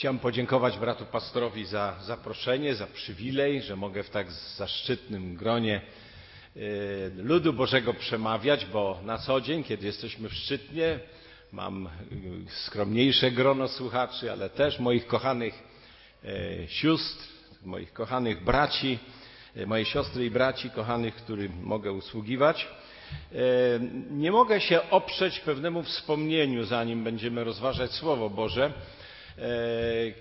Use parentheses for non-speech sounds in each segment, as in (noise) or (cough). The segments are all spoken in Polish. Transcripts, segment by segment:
Chciałem podziękować bratu pastorowi za zaproszenie, za przywilej, że mogę w tak zaszczytnym gronie y, ludu Bożego przemawiać, bo na co dzień, kiedy jesteśmy w Szczytnie, mam y, skromniejsze grono słuchaczy, ale też moich kochanych y, sióstr, moich kochanych braci, moje siostry i braci kochanych, którym mogę usługiwać. Nie mogę się oprzeć pewnemu wspomnieniu, zanim będziemy rozważać Słowo Boże,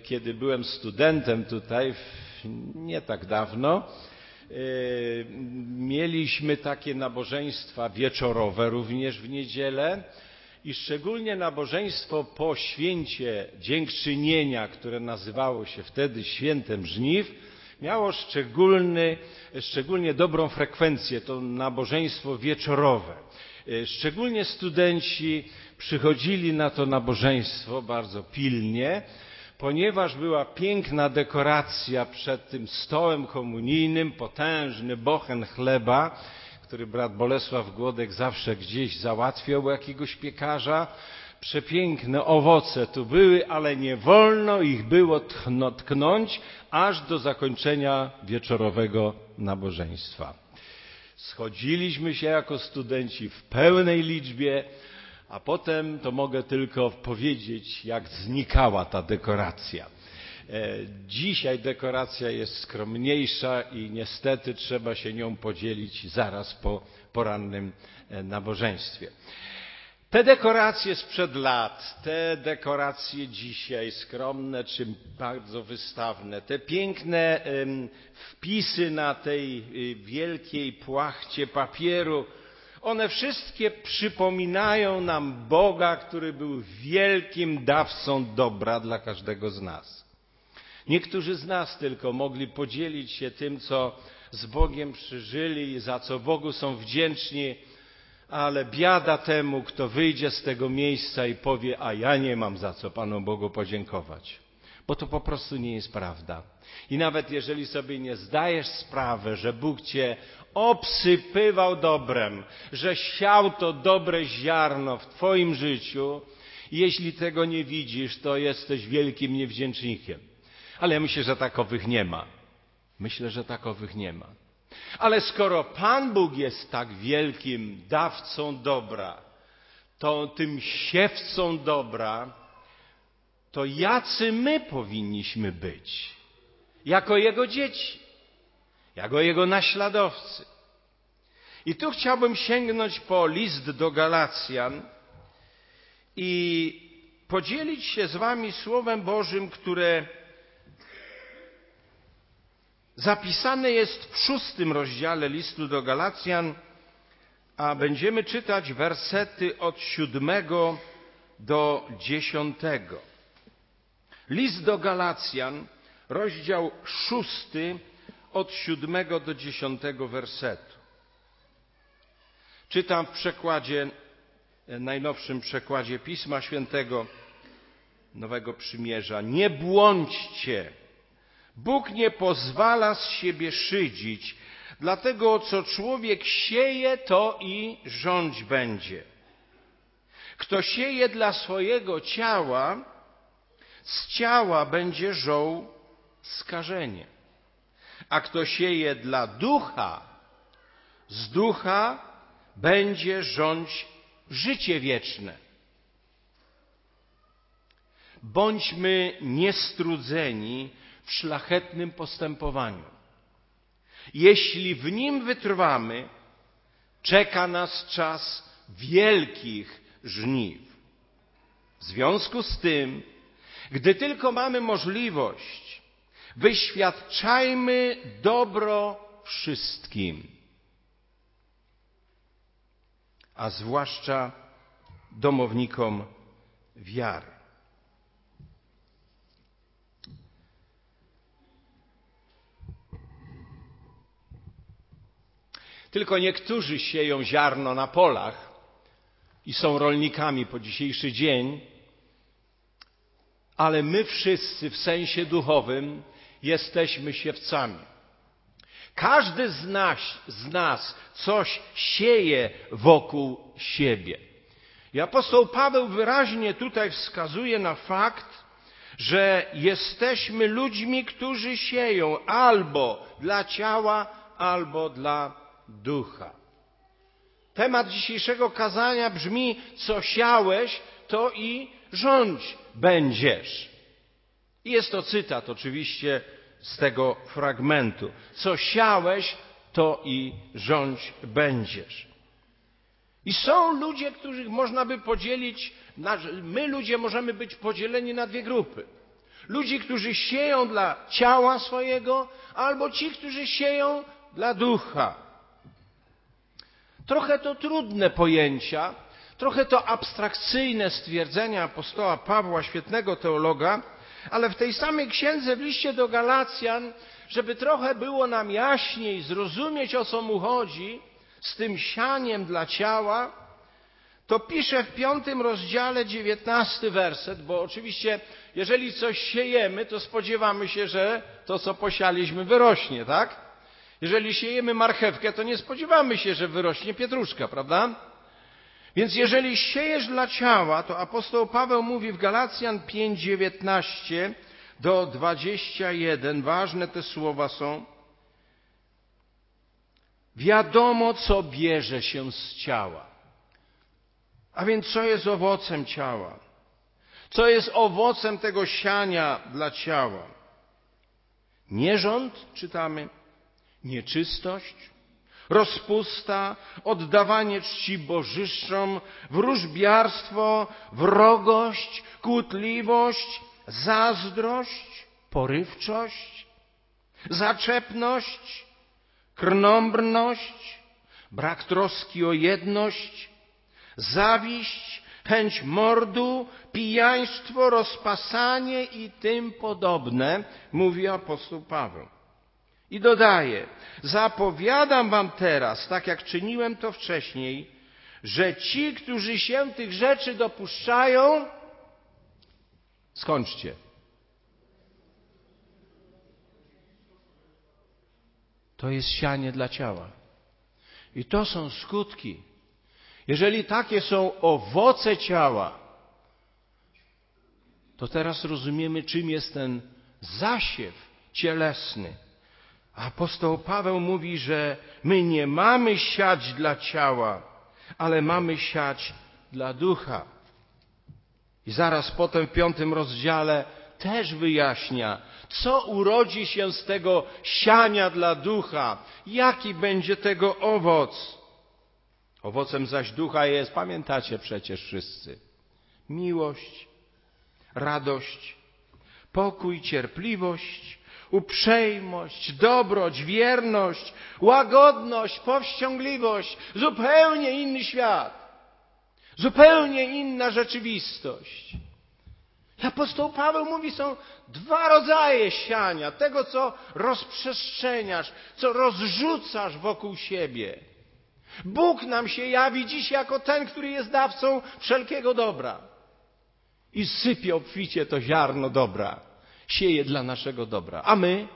kiedy byłem studentem tutaj, nie tak dawno, e, mieliśmy takie nabożeństwa wieczorowe również w niedzielę i szczególnie nabożeństwo po święcie dziękczynienia, które nazywało się wtedy świętem żniw, miało szczególny, szczególnie dobrą frekwencję, to nabożeństwo wieczorowe. E, szczególnie studenci przychodzili na to nabożeństwo bardzo pilnie, ponieważ była piękna dekoracja przed tym stołem komunijnym, potężny bochen chleba, który brat Bolesław Głodek zawsze gdzieś załatwiał u jakiegoś piekarza. Przepiękne owoce tu były, ale nie wolno ich było tknąć aż do zakończenia wieczorowego nabożeństwa. Schodziliśmy się jako studenci w pełnej liczbie, a potem to mogę tylko powiedzieć, jak znikała ta dekoracja. E, dzisiaj dekoracja jest skromniejsza i niestety trzeba się nią podzielić zaraz po porannym e, nabożeństwie. Te dekoracje sprzed lat, te dekoracje dzisiaj skromne czy bardzo wystawne, te piękne wpisy na tej y, wielkiej płachcie papieru, one wszystkie przypominają nam Boga, który był wielkim dawcą dobra dla każdego z nas. Niektórzy z nas tylko mogli podzielić się tym, co z Bogiem przeżyli za co Bogu są wdzięczni, ale biada temu, kto wyjdzie z tego miejsca i powie, a ja nie mam za co Panu Bogu podziękować. Bo to po prostu nie jest prawda. I nawet jeżeli sobie nie zdajesz sprawy, że Bóg cię obsypywał dobrem, że siał to dobre ziarno w Twoim życiu, jeśli tego nie widzisz, to jesteś wielkim niewdzięcznikiem. Ale ja myślę, że takowych nie ma. Myślę, że takowych nie ma. Ale skoro Pan Bóg jest tak wielkim dawcą dobra, to tym siewcą dobra, to jacy my powinniśmy być jako Jego dzieci, jako Jego naśladowcy. I tu chciałbym sięgnąć po list do Galacjan i podzielić się z Wami Słowem Bożym, które zapisane jest w szóstym rozdziale listu do Galacjan, a będziemy czytać wersety od siódmego do dziesiątego. List do Galacjan, rozdział szósty, od siódmego do dziesiątego wersetu. Czytam w przekładzie, najnowszym przekładzie Pisma Świętego Nowego Przymierza. Nie błądźcie, Bóg nie pozwala z siebie szydzić, dlatego co człowiek sieje, to i rządź będzie. Kto sieje dla swojego ciała, z ciała będzie żął skażenie. A kto sieje dla ducha, z ducha będzie rządź życie wieczne. Bądźmy niestrudzeni w szlachetnym postępowaniu. Jeśli w nim wytrwamy, czeka nas czas wielkich żniw. W związku z tym, gdy tylko mamy możliwość, wyświadczajmy dobro wszystkim, a zwłaszcza domownikom wiary. Tylko niektórzy sieją ziarno na polach i są rolnikami po dzisiejszy dzień, ale my wszyscy w sensie duchowym jesteśmy siewcami. Każdy z nas, z nas coś sieje wokół siebie. I apostoł Paweł wyraźnie tutaj wskazuje na fakt, że jesteśmy ludźmi, którzy sieją albo dla ciała, albo dla ducha. Temat dzisiejszego kazania brzmi: Co siałeś, to i rządź będziesz. I jest to cytat oczywiście z tego fragmentu. Co siałeś, to i rządź będziesz. I są ludzie, których można by podzielić, my ludzie możemy być podzieleni na dwie grupy. Ludzi, którzy sieją dla ciała swojego, albo ci, którzy sieją dla ducha. Trochę to trudne pojęcia, trochę to abstrakcyjne stwierdzenia apostoła Pawła, świetnego teologa, ale w tej samej księdze w liście do Galacjan, żeby trochę było nam jaśniej zrozumieć o co mu chodzi z tym sianiem dla ciała, to pisze w piątym rozdziale dziewiętnasty werset, bo oczywiście jeżeli coś siejemy, to spodziewamy się, że to co posialiśmy wyrośnie, tak? Jeżeli siejemy marchewkę, to nie spodziewamy się, że wyrośnie pietruszka, prawda? Więc jeżeli siejesz dla ciała, to apostoł Paweł mówi w Galacjan 5:19 do 21, ważne te słowa są. Wiadomo, co bierze się z ciała. A więc co jest owocem ciała? Co jest owocem tego siania dla ciała? Nierząd, czytamy, nieczystość, rozpusta, oddawanie czci bożyszczom, wróżbiarstwo, wrogość, kłótliwość, zazdrość, porywczość, zaczepność, krnąbrność, brak troski o jedność, zawiść, chęć mordu, pijaństwo, rozpasanie i tym podobne, mówi apostoł Paweł. I dodaje, zapowiadam wam teraz, tak jak czyniłem to wcześniej, że ci, którzy się tych rzeczy dopuszczają, skończcie. To jest sianie dla ciała. I to są skutki. Jeżeli takie są owoce ciała, to teraz rozumiemy, czym jest ten zasiew cielesny. Apostoł Paweł mówi, że my nie mamy siać dla ciała, ale mamy siać dla ducha. I zaraz potem w piątym rozdziale też wyjaśnia, co urodzi się z tego siania dla ducha, jaki będzie tego owoc. Owocem zaś ducha jest, pamiętacie przecież wszyscy, miłość, radość, pokój, cierpliwość, uprzejmość, dobroć, wierność, łagodność, powściągliwość, zupełnie inny świat, zupełnie inna rzeczywistość. Apostoł Paweł mówi, są dwa rodzaje siania, tego co rozprzestrzeniasz, co rozrzucasz wokół siebie. Bóg nam się jawi dziś jako ten, który jest dawcą wszelkiego dobra. I sypie obficie to ziarno dobra. Sieje dla naszego dobra. A my?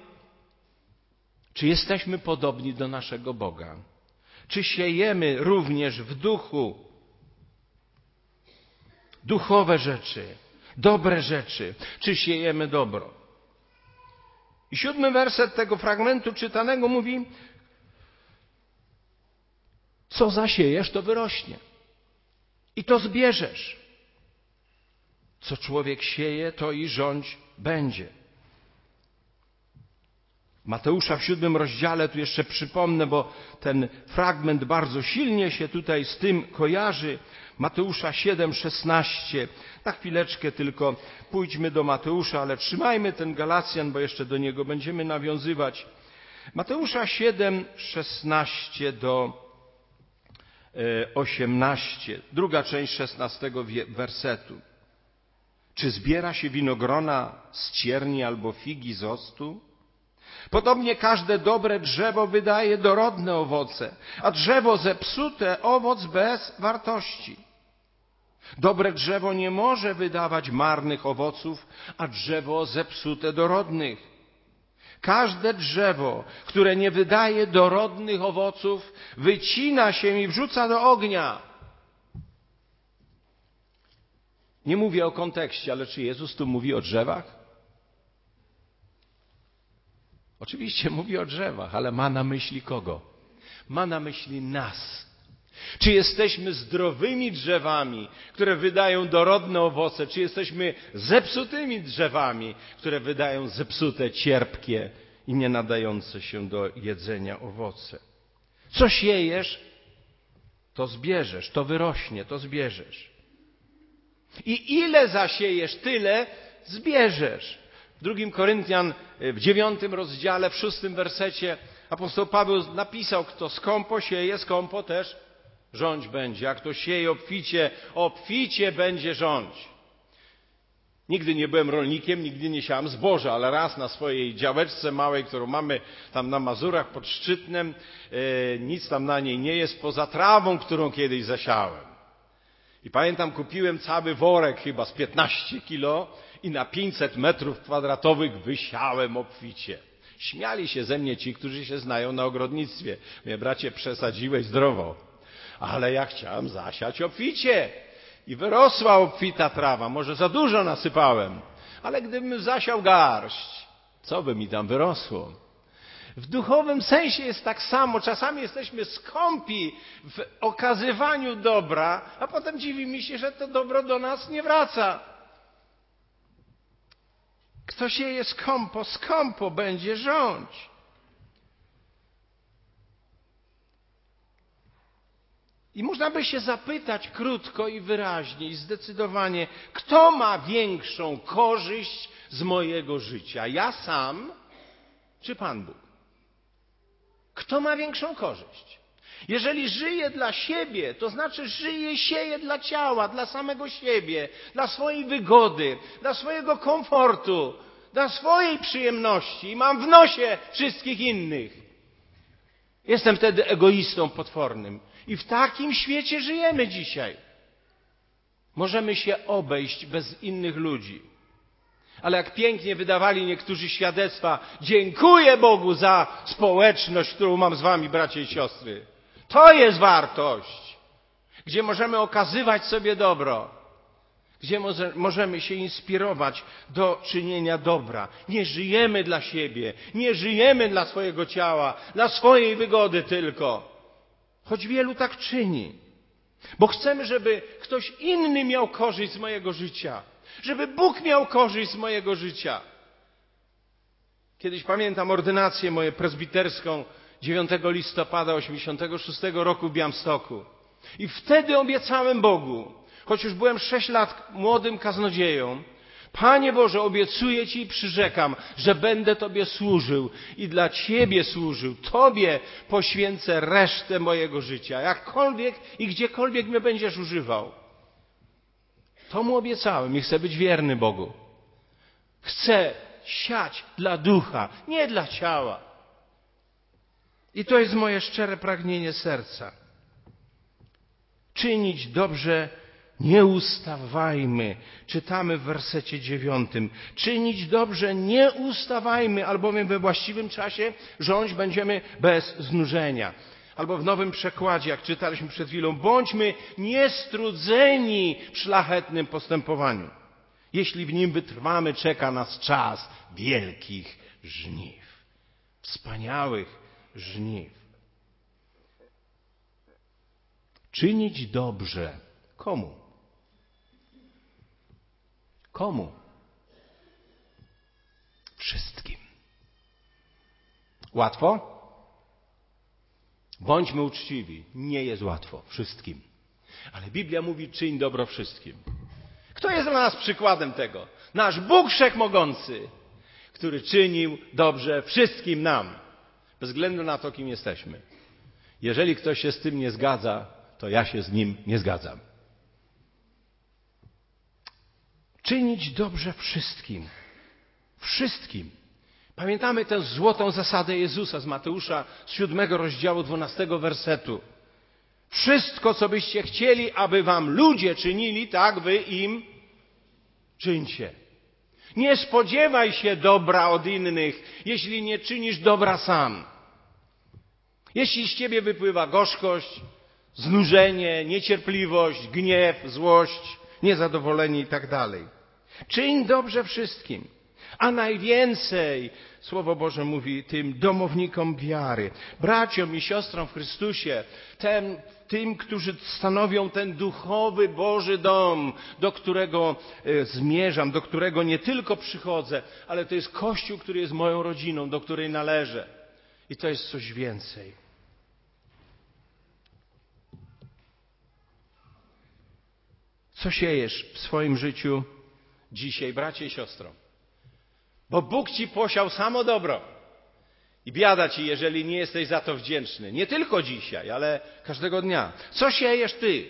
Czy jesteśmy podobni do naszego Boga? Czy siejemy również w duchu duchowe rzeczy, dobre rzeczy? Czy siejemy dobro? I siódmy werset tego fragmentu czytanego mówi, co zasiejesz, to wyrośnie. I to zbierzesz. Co człowiek sieje, to i rządź będzie. Mateusza w siódmym rozdziale, tu jeszcze przypomnę, bo ten fragment bardzo silnie się tutaj z tym kojarzy. Mateusza 7:16. Na chwileczkę tylko pójdźmy do Mateusza, ale trzymajmy ten Galacjan, bo jeszcze do niego będziemy nawiązywać. Mateusza 7:16 do 18, druga część 16 wersetu. Czy zbiera się winogrona z cierni albo figi z ostu? Podobnie każde dobre drzewo wydaje dorodne owoce, a drzewo zepsute owoc bez wartości. Dobre drzewo nie może wydawać marnych owoców, a drzewo zepsute dorodnych. Każde drzewo, które nie wydaje dorodnych owoców, wycina się i wrzuca do ognia. Nie mówię o kontekście, ale czy Jezus tu mówi o drzewach? Oczywiście (laughs) mówi o drzewach, ale ma na myśli kogo? Ma na myśli nas. Czy jesteśmy zdrowymi drzewami, które wydają dorodne owoce, czy jesteśmy zepsutymi drzewami, które wydają zepsute, cierpkie i nie nadające się do jedzenia owoce? Co siejesz, to zbierzesz, to wyrośnie, to zbierzesz. I ile zasiejesz, tyle zbierzesz. W drugim Koryntian, w dziewiątym rozdziale, w szóstym wersecie apostoł Paweł napisał, kto skąpo sieje, skąpo też rządź będzie, a kto sieje obficie, obficie będzie rządź. Nigdy nie byłem rolnikiem, nigdy nie siałem zboża, ale raz na swojej działeczce małej, którą mamy tam na Mazurach pod Szczytnem, e, nic tam na niej nie jest poza trawą, którą kiedyś zasiałem. I pamiętam, kupiłem cały worek chyba z 15 kilo i na 500 metrów kwadratowych wysiałem obficie. Śmiali się ze mnie ci, którzy się znają na ogrodnictwie. Mnie bracie przesadziłeś zdrowo. Ale ja chciałem zasiać obficie. I wyrosła obfita trawa. Może za dużo nasypałem. Ale gdybym zasiał garść, co by mi tam wyrosło? W duchowym sensie jest tak samo. Czasami jesteśmy skąpi w okazywaniu dobra, a potem dziwimy się, że to dobro do nas nie wraca. Kto sieje skąpo, skąpo będzie rządź. I można by się zapytać krótko i wyraźnie i zdecydowanie, kto ma większą korzyść z mojego życia? Ja sam czy Pan Bóg? Kto ma większą korzyść? Jeżeli żyje dla siebie, to znaczy żyje, sieje dla ciała, dla samego siebie, dla swojej wygody, dla swojego komfortu, dla swojej przyjemności i mam w nosie wszystkich innych. Jestem wtedy egoistą potwornym. I w takim świecie żyjemy dzisiaj. Możemy się obejść bez innych ludzi. Ale jak pięknie wydawali niektórzy świadectwa, dziękuję Bogu za społeczność, którą mam z wami, bracia i siostry. To jest wartość, gdzie możemy okazywać sobie dobro, gdzie może, możemy się inspirować do czynienia dobra. Nie żyjemy dla siebie, nie żyjemy dla swojego ciała, dla swojej wygody tylko. Choć wielu tak czyni. Bo chcemy, żeby ktoś inny miał korzyść z mojego życia. Żeby Bóg miał korzyść z mojego życia. Kiedyś pamiętam ordynację moją prezbiterską 9 listopada 86 roku w Białymstoku. I wtedy obiecałem Bogu, choć już byłem 6 lat młodym kaznodzieją, Panie Boże, obiecuję Ci i przyrzekam, że będę Tobie służył i dla Ciebie służył. Tobie poświęcę resztę mojego życia, jakkolwiek i gdziekolwiek mnie będziesz używał. To mu obiecałem i chcę być wierny Bogu. Chcę siać dla ducha, nie dla ciała. I to jest moje szczere pragnienie serca. Czynić dobrze nie ustawajmy. Czytamy w wersecie dziewiątym. Czynić dobrze nie ustawajmy, albowiem we właściwym czasie rządź będziemy bez znużenia. Albo w nowym przekładzie, jak czytaliśmy przed chwilą, bądźmy niestrudzeni w szlachetnym postępowaniu. Jeśli w nim wytrwamy, czeka nas czas wielkich żniw. Wspaniałych żniw. Czynić dobrze. Komu? Komu? Wszystkim. Łatwo? Bądźmy uczciwi. Nie jest łatwo. Wszystkim. Ale Biblia mówi, czyń dobro wszystkim. Kto jest dla nas przykładem tego? Nasz Bóg Wszechmogący, który czynił dobrze wszystkim nam, bez względu na to, kim jesteśmy. Jeżeli ktoś się z tym nie zgadza, to ja się z nim nie zgadzam. Czynić dobrze wszystkim. Wszystkim. Pamiętamy tę złotą zasadę Jezusa z Mateusza z siódmego rozdziału dwunastego wersetu. Wszystko, co byście chcieli, aby wam ludzie czynili, tak wy im czyńcie. Nie spodziewaj się dobra od innych, jeśli nie czynisz dobra sam. Jeśli z ciebie wypływa gorzkość, znużenie, niecierpliwość, gniew, złość, niezadowoleni i tak. Czyń dobrze wszystkim, a najwięcej, Słowo Boże mówi, tym domownikom wiary, braciom i siostrom w Chrystusie, tym, tym, którzy stanowią ten duchowy Boży dom, do którego e, zmierzam, do którego nie tylko przychodzę, ale to jest Kościół, który jest moją rodziną, do której należę. I to jest coś więcej. Co siejesz w swoim życiu dzisiaj, bracie i siostro? Bo Bóg ci posiał samo dobro. I biada ci, jeżeli nie jesteś za to wdzięczny. Nie tylko dzisiaj, ale każdego dnia. Co siejesz ty?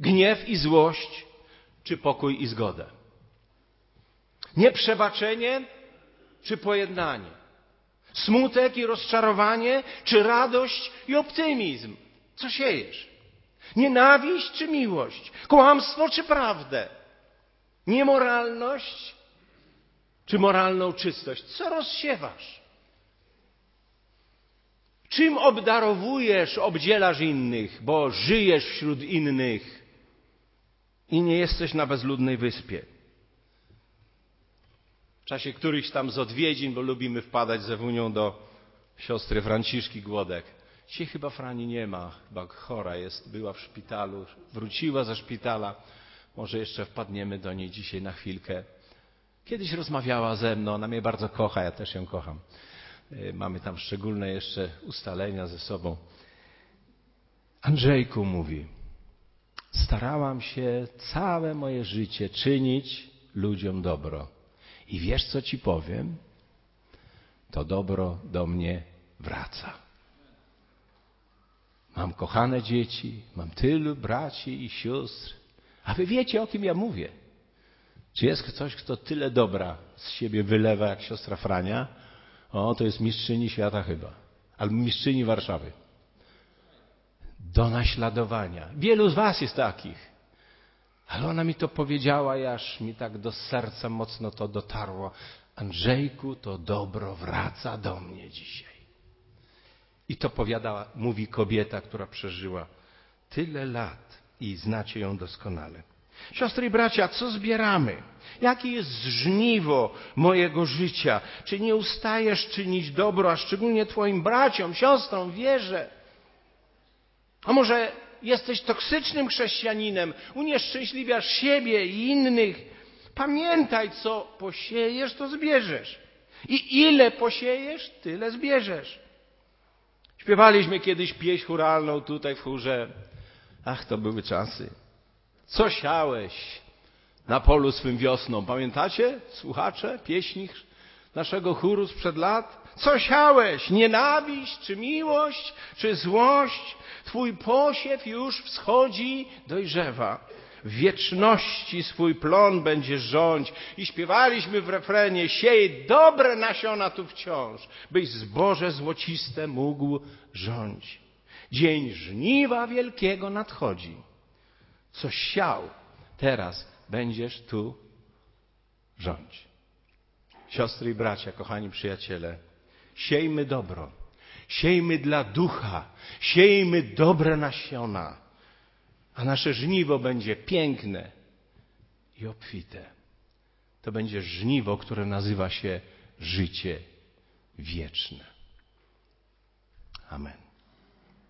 Gniew i złość, czy pokój i zgodę? Nieprzebaczenie, czy pojednanie? Smutek i rozczarowanie, czy radość i optymizm? Co siejesz? Nienawiść czy miłość? Kłamstwo czy prawdę? Niemoralność czy moralną czystość? Co rozsiewasz? Czym obdarowujesz, obdzielasz innych, bo żyjesz wśród innych i nie jesteś na bezludnej wyspie? W czasie którychś tam z odwiedzin, bo lubimy wpadać ze Wunią do siostry Franciszki Głodek. Dzisiaj chyba Frani nie ma, chyba chora jest, była w szpitalu, wróciła ze szpitala. Może jeszcze wpadniemy do niej dzisiaj na chwilkę. Kiedyś rozmawiała ze mną, ona mnie bardzo kocha, ja też ją kocham. Y, mamy tam szczególne jeszcze ustalenia ze sobą. Andrzejku mówi, starałam się całe moje życie czynić ludziom dobro. I wiesz, co ci powiem? To dobro do mnie wraca. Mam kochane dzieci, mam tylu braci i sióstr, a wy wiecie, o kim ja mówię. Czy jest ktoś, kto tyle dobra z siebie wylewa jak siostra Frania? O, to jest mistrzyni świata chyba. Albo mistrzyni Warszawy. Do naśladowania. Wielu z was jest takich. Ale ona mi to powiedziała aż mi tak do serca mocno to dotarło. Andrzejku, to dobro wraca do mnie dzisiaj. I to powiadała, mówi kobieta, która przeżyła tyle lat i znacie ją doskonale. Siostry i bracia, co zbieramy? Jakie jest żniwo mojego życia? Czy nie ustajesz czynić dobro, a szczególnie Twoim braciom, siostrom, wierze? A może jesteś toksycznym chrześcijaninem, unieszczęśliwiasz siebie i innych? Pamiętaj, co posiejesz, to zbierzesz. I ile posiejesz, tyle zbierzesz. Śpiewaliśmy kiedyś pieśń churalną tutaj w chórze. Ach, to były czasy. Co siałeś na polu swym wiosną? Pamiętacie, słuchacze, pieśni naszego chóru sprzed lat? Co siałeś? Nienawiść, czy miłość, czy złość? Twój posiew już wschodzi, dojrzewa. W wieczności swój plon będzie rządź. I śpiewaliśmy w refrenie, siej dobre nasiona tu wciąż, byś zboże złociste mógł rządź. Dzień żniwa wielkiego nadchodzi co siał, teraz będziesz tu rządź. Siostry i bracia, kochani przyjaciele, siejmy dobro, siejmy dla ducha, siejmy dobre nasiona, a nasze żniwo będzie piękne i obfite. To będzie żniwo, które nazywa się życie wieczne. Amen.